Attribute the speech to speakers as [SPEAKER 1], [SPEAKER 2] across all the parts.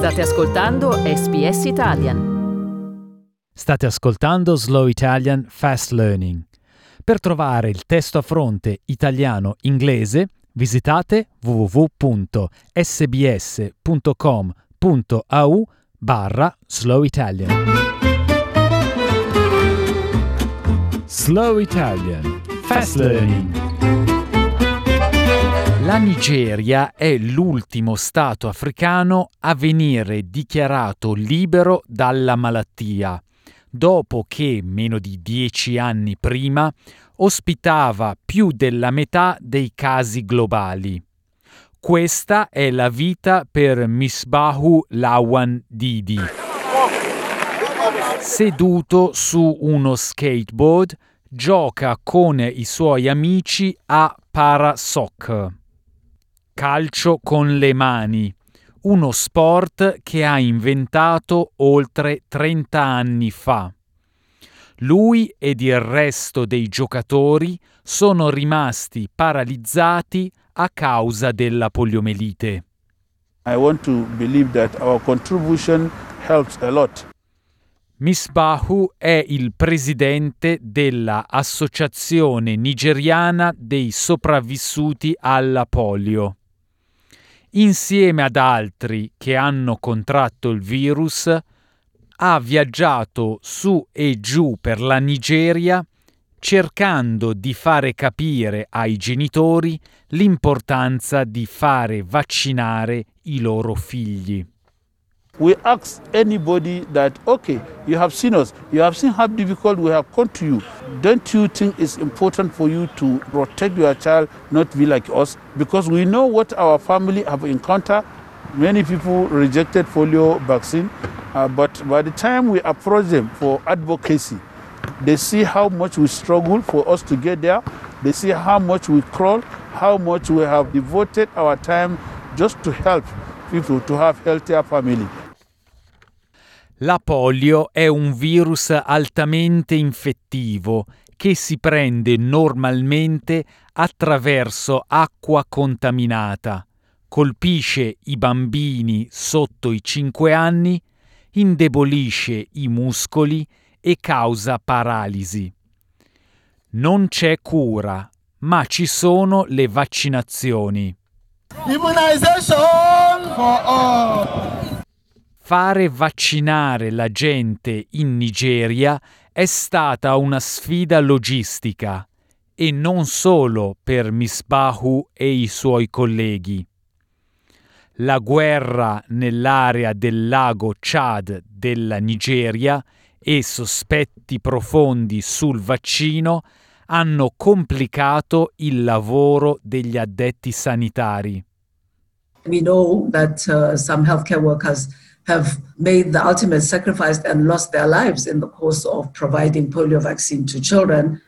[SPEAKER 1] State ascoltando SBS Italian.
[SPEAKER 2] State ascoltando Slow Italian Fast Learning. Per trovare il testo a fronte italiano-inglese visitate www.sbs.com.au barra Slow Italian. Slow Italian Fast Learning. La Nigeria è l'ultimo Stato africano a venire dichiarato libero dalla malattia, dopo che, meno di dieci anni prima, ospitava più della metà dei casi globali. Questa è la vita per Misbahu Lawan Didi. Seduto su uno skateboard, gioca con i suoi amici a parasoccer calcio con le mani, uno sport che ha inventato oltre 30 anni fa. Lui ed il resto dei giocatori sono rimasti paralizzati a causa della poliomelite.
[SPEAKER 3] I want to believe that our contribution helps a lot.
[SPEAKER 2] Misbahu è il presidente della Associazione nigeriana dei sopravvissuti alla polio insieme ad altri che hanno contratto il virus, ha viaggiato su e giù per la Nigeria cercando di fare capire ai genitori l'importanza di fare vaccinare i loro figli.
[SPEAKER 3] We ask anybody that, okay, you have seen us, you have seen how difficult we have come to you. Don't you think it's important for you to protect your child, not be like us? Because we know what our family have encountered. Many people rejected polio vaccine, uh, but by the time we approach them for advocacy, they see how much we struggle for us to get there. They see how much we crawl, how much we have devoted our time just to help people to have healthier family.
[SPEAKER 2] La polio è un virus altamente infettivo che si prende normalmente attraverso acqua contaminata, colpisce i bambini sotto i 5 anni, indebolisce i muscoli e causa paralisi. Non c'è cura, ma ci sono le vaccinazioni.
[SPEAKER 4] Immunization for all
[SPEAKER 2] fare vaccinare la gente in Nigeria è stata una sfida logistica e non solo per Misbahu e i suoi colleghi. La guerra nell'area del lago Chad della Nigeria e sospetti profondi sul vaccino hanno complicato il lavoro degli addetti sanitari.
[SPEAKER 5] We know that uh, some healthcare workers have made the ultimate sacrifice and lost their lives in the course of providing polio vaccine to children.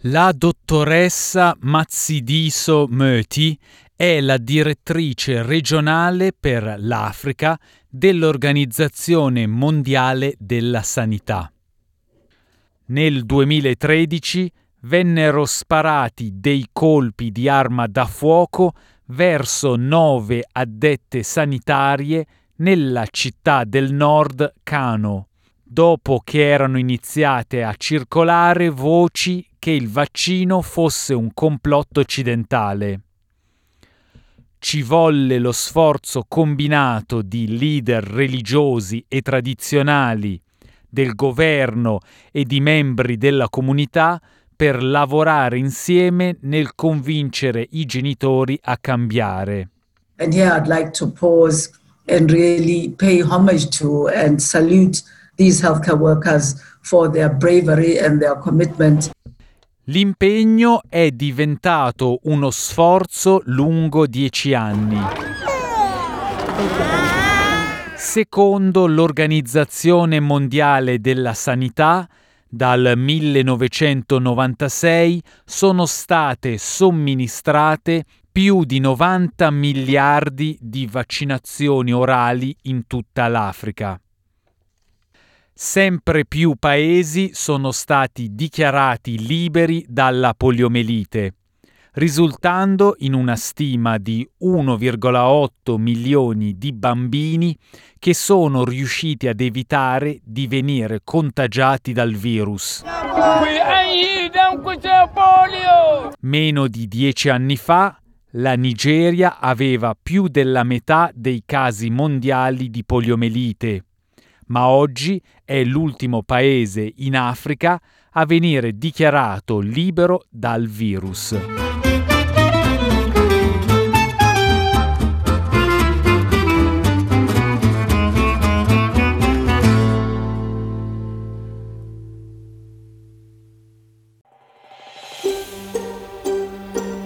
[SPEAKER 2] La dottoressa Mazzidiso Möti è la direttrice regionale per l'Africa dell'Organizzazione Mondiale della Sanità. Nel 2013 vennero sparati dei colpi di arma da fuoco verso nove addette sanitarie nella città del nord Kano, dopo che erano iniziate a circolare voci che il vaccino fosse un complotto occidentale. Ci volle lo sforzo combinato di leader religiosi e tradizionali, del governo e di membri della comunità per lavorare insieme nel convincere i genitori a cambiare.
[SPEAKER 5] And here I'd like to pause and really pay homage to and salute these healthcare workers for their bravery and their commitment.
[SPEAKER 2] L'impegno è diventato uno sforzo lungo dieci anni. Secondo l'Organizzazione Mondiale della Sanità, dal 1996 sono state somministrate più di 90 miliardi di vaccinazioni orali in tutta l'Africa. Sempre più paesi sono stati dichiarati liberi dalla poliomelite, risultando in una stima di 1,8 milioni di bambini che sono riusciti ad evitare di venire contagiati dal virus. Meno di dieci anni fa la Nigeria aveva più della metà dei casi mondiali di poliomelite, ma oggi è l'ultimo paese in Africa a venire dichiarato libero dal virus.